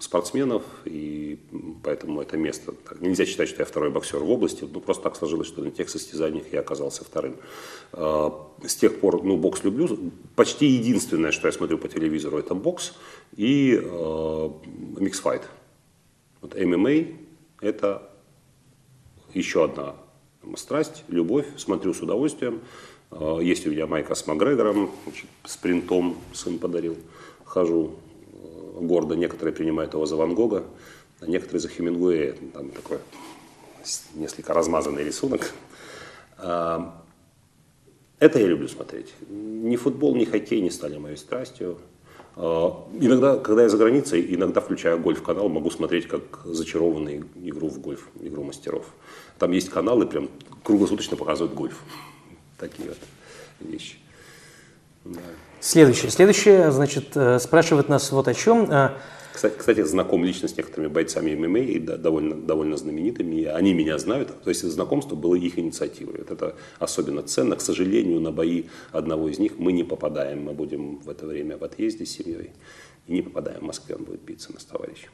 спортсменов, и поэтому это место... нельзя считать, что я второй боксер в области, ну просто так сложилось, что на тех состязаниях я оказался вторым. Э, С тех пор, ну, бокс люблю. Почти единственное, что я смотрю по телевизору, это бокс и э, миксфайт. Вот ММА – это еще одна страсть, любовь, смотрю с удовольствием. Э, Есть у меня майка с Макгрегором, с принтом сын подарил. Хожу, гордо. Некоторые принимают его за Ван Гога, а некоторые за Хемингуэя. Там такой несколько размазанный рисунок. А, это я люблю смотреть. Ни футбол, ни хоккей не стали моей страстью. А, иногда, когда я за границей, иногда включая гольф-канал, могу смотреть как зачарованный игру в гольф, игру мастеров. Там есть каналы, прям круглосуточно показывают гольф. Такие вот вещи. Да. Следующее. Следующее, значит, э, спрашивает нас вот о чем. А, кстати, кстати, знаком лично с некоторыми бойцами ММА, и довольно, довольно знаменитыми. Они меня знают, то есть знакомство было их инициативой. Вот это особенно ценно. К сожалению, на бои одного из них мы не попадаем. Мы будем в это время в отъезде с семьей. И не попадаем в Москве, он будет биться на с товарищем.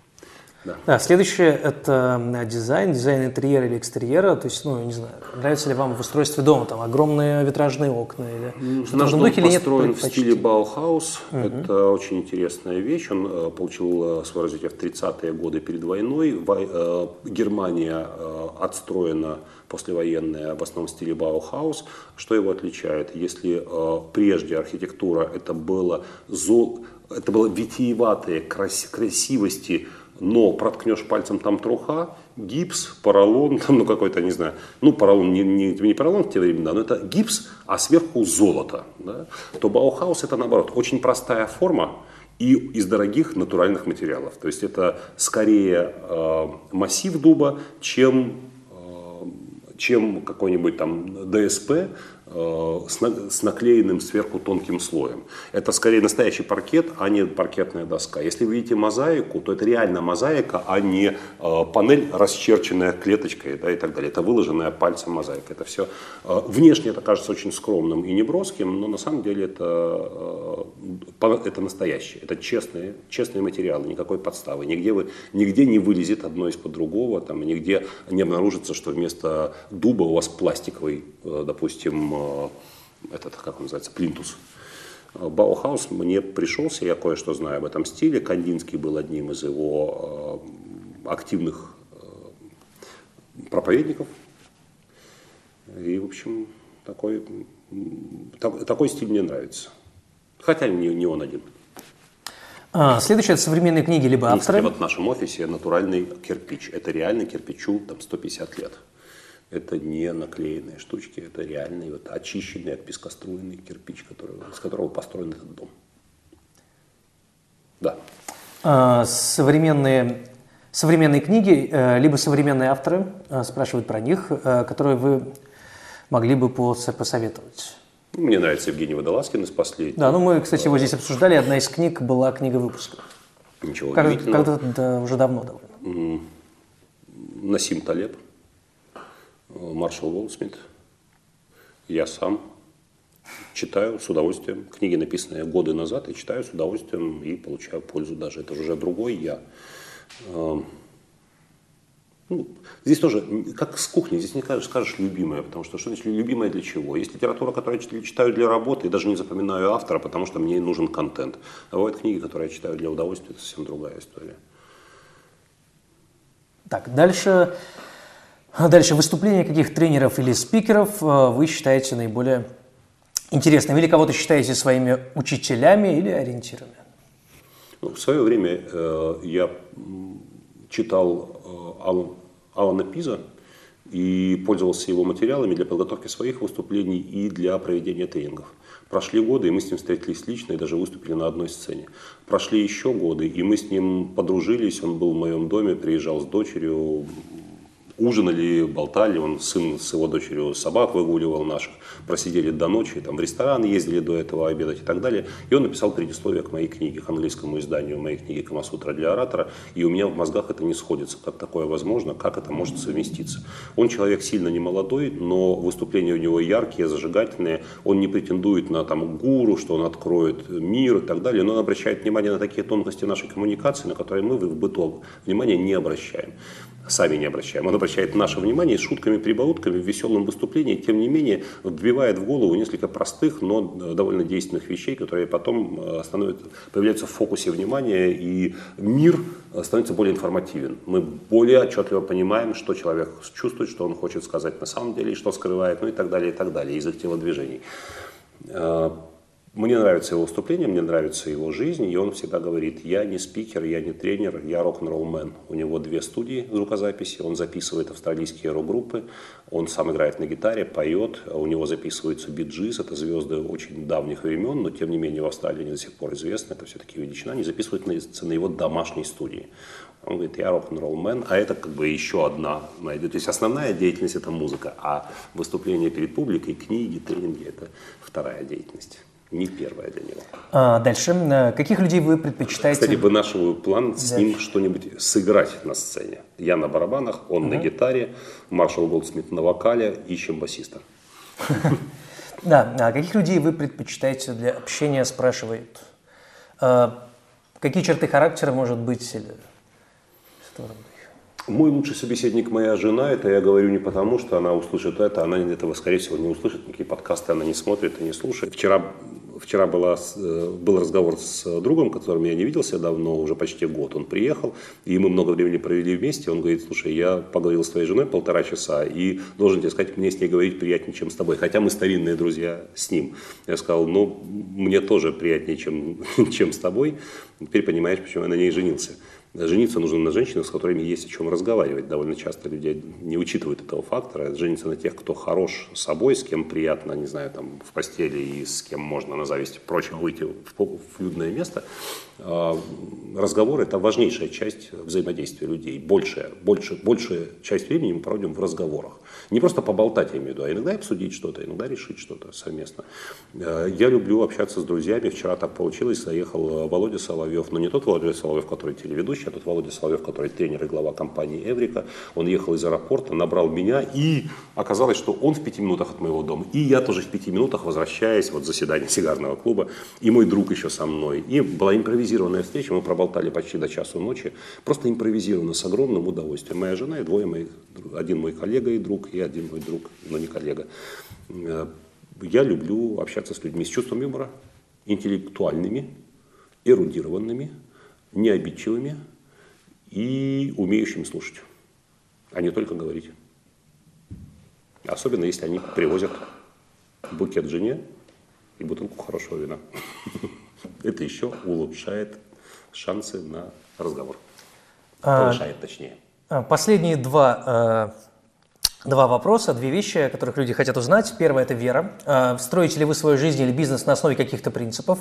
Да. да, следующее – это дизайн, дизайн интерьера или экстерьера. То есть, ну, не знаю, нравится ли вам в устройстве дома там огромные витражные окна или что-то Наш в духе или нет? построен в стиле Баухаус. Угу. Это очень интересная вещь. Он э, получил э, свое развитие в 30-е годы перед войной. Э, Германия отстроена послевоенная в основном в стиле Баухаус. Что его отличает? Если прежде архитектура это было зол, это было витиеватые крас, красивости но проткнешь пальцем там труха, гипс, поролон, там, ну какой-то, не знаю, ну поролон, не, не, не поролон в те времена, но это гипс, а сверху золото, да, то Баухаус это наоборот, очень простая форма, и из дорогих натуральных материалов. То есть это скорее э, массив дуба, чем, э, чем какой-нибудь там ДСП, с наклеенным сверху тонким слоем. Это скорее настоящий паркет, а не паркетная доска. Если вы видите мозаику, то это реально мозаика, а не э, панель, расчерченная клеточкой да, и так далее. Это выложенная пальцем мозаика. Это все э, внешне это кажется очень скромным и неброским, но на самом деле это, это настоящее. Это честные, честные материалы, никакой подставы. Нигде, вы, нигде не вылезет одно из-под другого, там, нигде не обнаружится, что вместо дуба у вас пластиковый, допустим, Э, этот, как он называется, плинтус. Баухаус мне пришелся, я кое-что знаю об этом стиле. Кандинский был одним из его э, активных э, проповедников. И, в общем, такой, такой стиль мне нравится. Хотя не, не он один. А, следующее – это современные книги либо авторы. Вот в нашем офисе натуральный кирпич. Это реальный кирпичу там, 150 лет. Это не наклеенные штучки, это реальный вот очищенный от пескоструйный кирпич, который, из которого построен этот дом. Да. А, современные, современные книги, э, либо современные авторы, э, спрашивают про них, э, которые вы могли бы посоветовать. Мне нравится Евгений Водолазкин из последних. Да, ну мы, кстати, его здесь обсуждали. Одна из книг была книга выпуска. Ничего как, удивительного. Когда-то да, уже давно довольно. Насим Талеб маршал Волсмит, я сам читаю с удовольствием. Книги, написанные годы назад, я читаю с удовольствием и получаю пользу даже. Это уже другой я. Эм, ну, здесь тоже, как с кухни, здесь не скажешь, скажешь любимая, потому что что значит любимая для чего? Есть литература, которую я читаю для работы, и даже не запоминаю автора, потому что мне нужен контент. А бывают книги, которые я читаю для удовольствия, это совсем другая история. Так, дальше дальше, выступления каких тренеров или спикеров э, вы считаете наиболее интересными? Или кого-то считаете своими учителями или ориентирами? Ну, в свое время э, я читал э, Алан, Алана Пиза и пользовался его материалами для подготовки своих выступлений и для проведения тренингов. Прошли годы, и мы с ним встретились лично и даже выступили на одной сцене. Прошли еще годы, и мы с ним подружились. Он был в моем доме, приезжал с дочерью, ужинали, болтали, он сын с его дочерью собак выгуливал наших, просидели до ночи, там в ресторан ездили до этого обедать и так далее. И он написал предисловие к моей книге, к английскому изданию моей книги «Камасутра для оратора», и у меня в мозгах это не сходится, как такое возможно, как это может совместиться. Он человек сильно не молодой, но выступления у него яркие, зажигательные, он не претендует на там гуру, что он откроет мир и так далее, но он обращает внимание на такие тонкости нашей коммуникации, на которые мы в быту внимания не обращаем сами не обращаем. Он обращает наше внимание с шутками, прибаутками, в веселом выступлении, тем не менее вбивает в голову несколько простых, но довольно действенных вещей, которые потом э, становятся, появляются в фокусе внимания, и мир э, становится более информативен. Мы более отчетливо понимаем, что человек чувствует, что он хочет сказать на самом деле, что скрывает, ну и так далее, и так далее, из их телодвижений. Мне нравится его выступление, мне нравится его жизнь, и он всегда говорит, я не спикер, я не тренер, я рок-н-ролл-мен. У него две студии звукозаписи, он записывает австралийские рок-группы, он сам играет на гитаре, поет, у него записываются биджиз, это звезды очень давних времен, но тем не менее в Австралии они до сих пор известны, это все-таки величина, они записывают на, его домашней студии. Он говорит, я рок-н-ролл-мен, а это как бы еще одна то есть основная деятельность это музыка, а выступление перед публикой, книги, тренинги это вторая деятельность не первая для него. А, дальше. Э, каких людей вы предпочитаете? Кстати, вынашиваю план с ним что-нибудь сыграть на сцене. Я на барабанах, он угу. на гитаре, Маршал Голдсмит на вокале, ищем басиста. Да, а каких людей вы предпочитаете для общения, спрашивает. А, какие черты характера, может быть, или мой лучший собеседник моя жена, это я говорю не потому, что она услышит это, она этого, скорее всего, не услышит, никакие подкасты она не смотрит и не слушает. Вчера, вчера была, э, был разговор с другом, которым я не виделся давно, уже почти год. Он приехал, и мы много времени провели вместе. Он говорит, слушай, я поговорил с твоей женой полтора часа, и должен тебе сказать, мне с ней говорить приятнее, чем с тобой. Хотя мы старинные друзья с ним. Я сказал, ну, мне тоже приятнее, чем, чем с тобой. Теперь понимаешь, почему я на ней женился. Жениться нужно на женщинах, с которыми есть о чем разговаривать. Довольно часто люди не учитывают этого фактора. Жениться на тех, кто хорош собой, с кем приятно, не знаю, там, в постели и с кем можно на зависть прочим выйти в, в людное место. А, разговор – это важнейшая часть взаимодействия людей. Большая, больше, большая часть времени мы проводим в разговорах. Не просто поболтать, я имею в виду, а иногда обсудить что-то, иногда решить что-то совместно. А, я люблю общаться с друзьями. Вчера так получилось, заехал Володя Соловьев, но не тот Володя Соловьев, который телеведущий, а тот Володя Соловьев, который тренер и глава компании «Эврика». Он ехал из аэропорта, набрал меня, и оказалось, что он в пяти минутах от моего дома. И я тоже в пяти минутах, возвращаясь, вот заседание сигарного клуба, и мой друг еще со мной. И была импровизированная встреча, мы проболтали почти до часу ночи, просто импровизированно, с огромным удовольствием. Моя жена и двое моих, один мой коллега и друг, и один мой друг, но не коллега. Э, я люблю общаться с людьми с чувством юмора, интеллектуальными, эрудированными, необидчивыми, и умеющим слушать, а не только говорить. Особенно если они привозят букет жене и бутылку хорошего вина. Это еще улучшает шансы на разговор. А, Повышает точнее. А, последние два, э, два вопроса, две вещи, о которых люди хотят узнать. Первое – это вера. Э, строите ли вы свою жизнь или бизнес на основе каких-то принципов?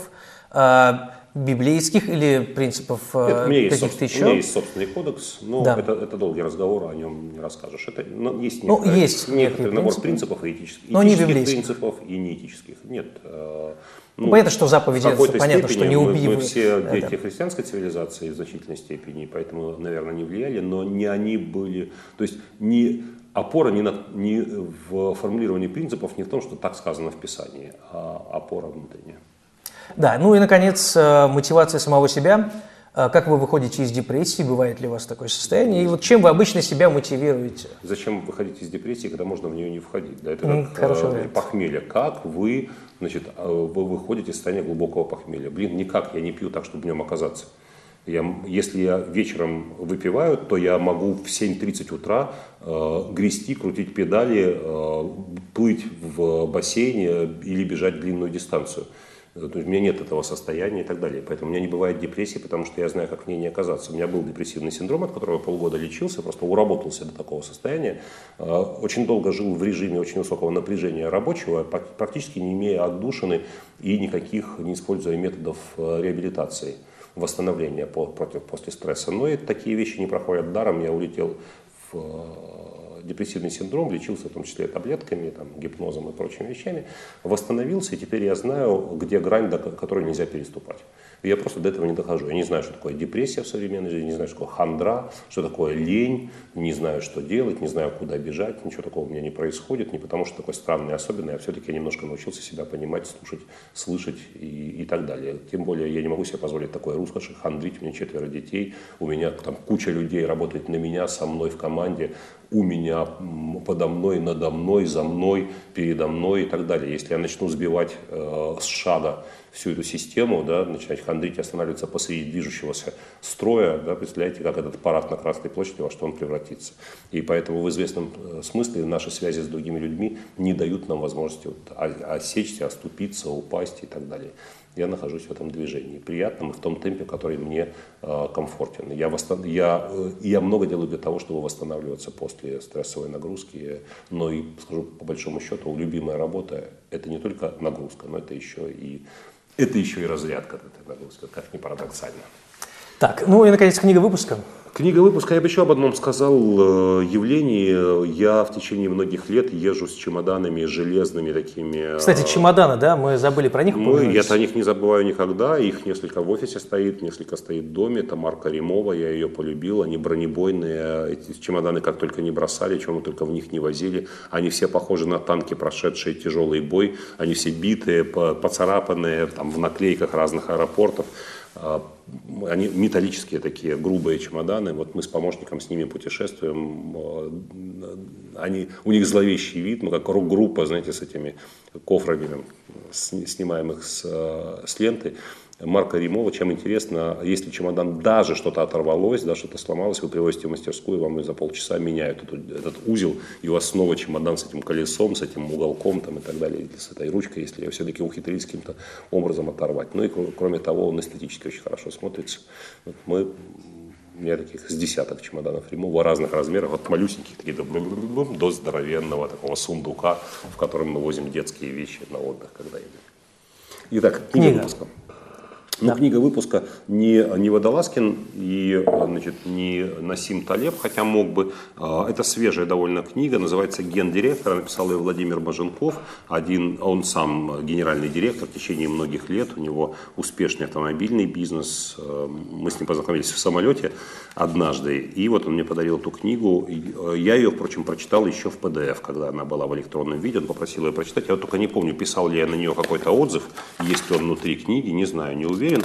Э, библейских или принципов э, каких-то еще? У меня есть собственный кодекс, но да. это, это долгий разговор, о нем не расскажешь. Это, но есть ну, есть некоторый набор принципы, принципов и этических, но этических не принципов и неэтических. Нет. Э, ну, понятно, что заповеди, понятно, что не убивают. Мы, мы все дети это. христианской цивилизации в значительной степени, поэтому, наверное, не влияли, но не они были, то есть не опора не, на, не в формулировании принципов не в том, что так сказано в Писании, а опора внутренняя. Да, ну и, наконец, э, мотивация самого себя. Э, как вы выходите из депрессии? Бывает ли у вас такое состояние? И вот чем вы обычно себя мотивируете? Зачем выходить из депрессии, когда можно в нее не входить? Да, это как Хороший э, похмелье. Как вы, значит, вы выходите из состояния глубокого похмелья? Блин, никак я не пью так, чтобы в нем оказаться. Я, если я вечером выпиваю, то я могу в 7.30 утра э, грести, крутить педали, э, плыть в бассейне или бежать длинную дистанцию. То есть у меня нет этого состояния и так далее. Поэтому у меня не бывает депрессии, потому что я знаю, как в ней не оказаться. У меня был депрессивный синдром, от которого я полгода лечился, просто уработался до такого состояния. А, очень долго жил в режиме очень высокого напряжения рабочего, практически не имея отдушины и никаких, не используя методов э, реабилитации восстановления против, после стресса. Но и такие вещи не проходят даром. Я улетел в депрессивный синдром, лечился в том числе таблетками, там, гипнозом и прочими вещами, восстановился, и теперь я знаю, где грань, до которой нельзя переступать. Я просто до этого не дохожу. Я не знаю, что такое депрессия в современной жизни, не знаю, что такое хандра, что такое лень, не знаю, что делать, не знаю, куда бежать, ничего такого у меня не происходит, не потому что такой странный, особенный, а все-таки я немножко научился себя понимать, слушать, слышать и, и так далее. Тем более я не могу себе позволить такое роскоши, хандрить, у меня четверо детей, у меня там куча людей работает на меня, со мной в команде, у меня, подо мной, надо мной, за мной, передо мной и так далее. Если я начну сбивать э, с шага всю эту систему, да, начинать хандрить, останавливаться посреди движущегося строя, да, представляете, как этот парад на Красной площади, во что он превратится. И поэтому в известном э, смысле наши связи с другими людьми не дают нам возможности вот осечься, оступиться, упасть и так далее я нахожусь в этом движении, приятном, в том темпе, который мне э, комфортен. Я, восстан... я, э, я много делаю для того, чтобы восстанавливаться после стрессовой нагрузки, но и, скажу по большому счету, любимая работа – это не только нагрузка, но это еще и это еще и разрядка как ни парадоксально. Так, ну и, наконец, книга выпуска. Книга выпуска, я бы еще об одном сказал э, явлении. Я в течение многих лет езжу с чемоданами железными такими. Э, Кстати, чемоданы, да, мы забыли про них. Мы, я о них не забываю никогда. Их несколько в офисе стоит, несколько стоит в доме. Это марка Римова, я ее полюбил. Они бронебойные. Эти чемоданы как только не бросали, чем мы только в них не возили. Они все похожи на танки, прошедшие тяжелый бой. Они все битые, поцарапанные, там, в наклейках разных аэропортов. А, они металлические такие грубые чемоданы. Вот мы с помощником с ними путешествуем. А, они, у них зловещий вид, ну как рок-группа, знаете, с этими кофрами, снимаем их с, с ленты. Марка Римова, чем интересно, если чемодан даже что-то оторвалось, да, что-то сломалось, вы привозите в мастерскую, вам за полчаса меняют этот, этот узел, и у вас снова чемодан с этим колесом, с этим уголком там, и так далее, или с этой ручкой, если ее все-таки ухитрились каким-то образом оторвать. Ну и кроме того, он эстетически очень хорошо смотрится. Вот мы у меня таких с десяток чемоданов Римова разных размеров, от малюсеньких таких до здоровенного такого сундука, в котором мы возим детские вещи на отдых, когда едем. Итак, книга выпуска. Но да. книга выпуска не, не Водолазкин и значит, не Насим Талеб, хотя мог бы. А, это свежая довольно книга, называется «Гендиректор», написал ее Владимир Баженков. Один, он сам генеральный директор в течение многих лет, у него успешный автомобильный бизнес. А, мы с ним познакомились в самолете однажды, и вот он мне подарил эту книгу. А, я ее, впрочем, прочитал еще в PDF, когда она была в электронном виде, он попросил ее прочитать. Я вот только не помню, писал ли я на нее какой-то отзыв, есть ли он внутри книги, не знаю, не уверен уверен.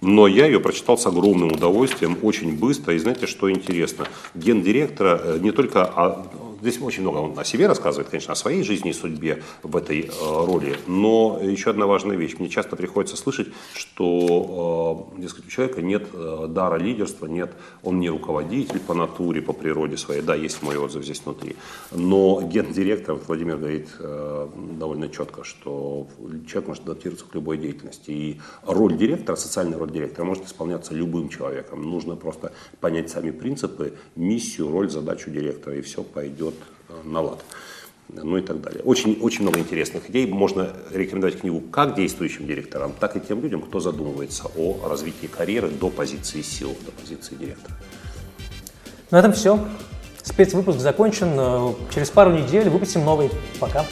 Но я ее прочитал с огромным удовольствием, очень быстро. И знаете, что интересно? Гендиректора э, не только Здесь очень много он о себе рассказывает, конечно, о своей жизни и судьбе в этой э, роли. Но еще одна важная вещь. Мне часто приходится слышать, что э, дескать, у человека нет э, дара лидерства, нет, он не руководитель по натуре, по природе своей. Да, есть мой отзыв здесь внутри. Но гендиректор, вот Владимир говорит довольно четко, что человек может адаптироваться к любой деятельности. И роль директора, социальная роль директора может исполняться любым человеком. Нужно просто понять сами принципы, миссию, роль, задачу директора, и все пойдет на лад. Ну и так далее. Очень, очень много интересных идей. Можно рекомендовать книгу как действующим директорам, так и тем людям, кто задумывается о развитии карьеры до позиции сил, до позиции директора. На этом все. Спецвыпуск закончен. Через пару недель выпустим новый. Пока.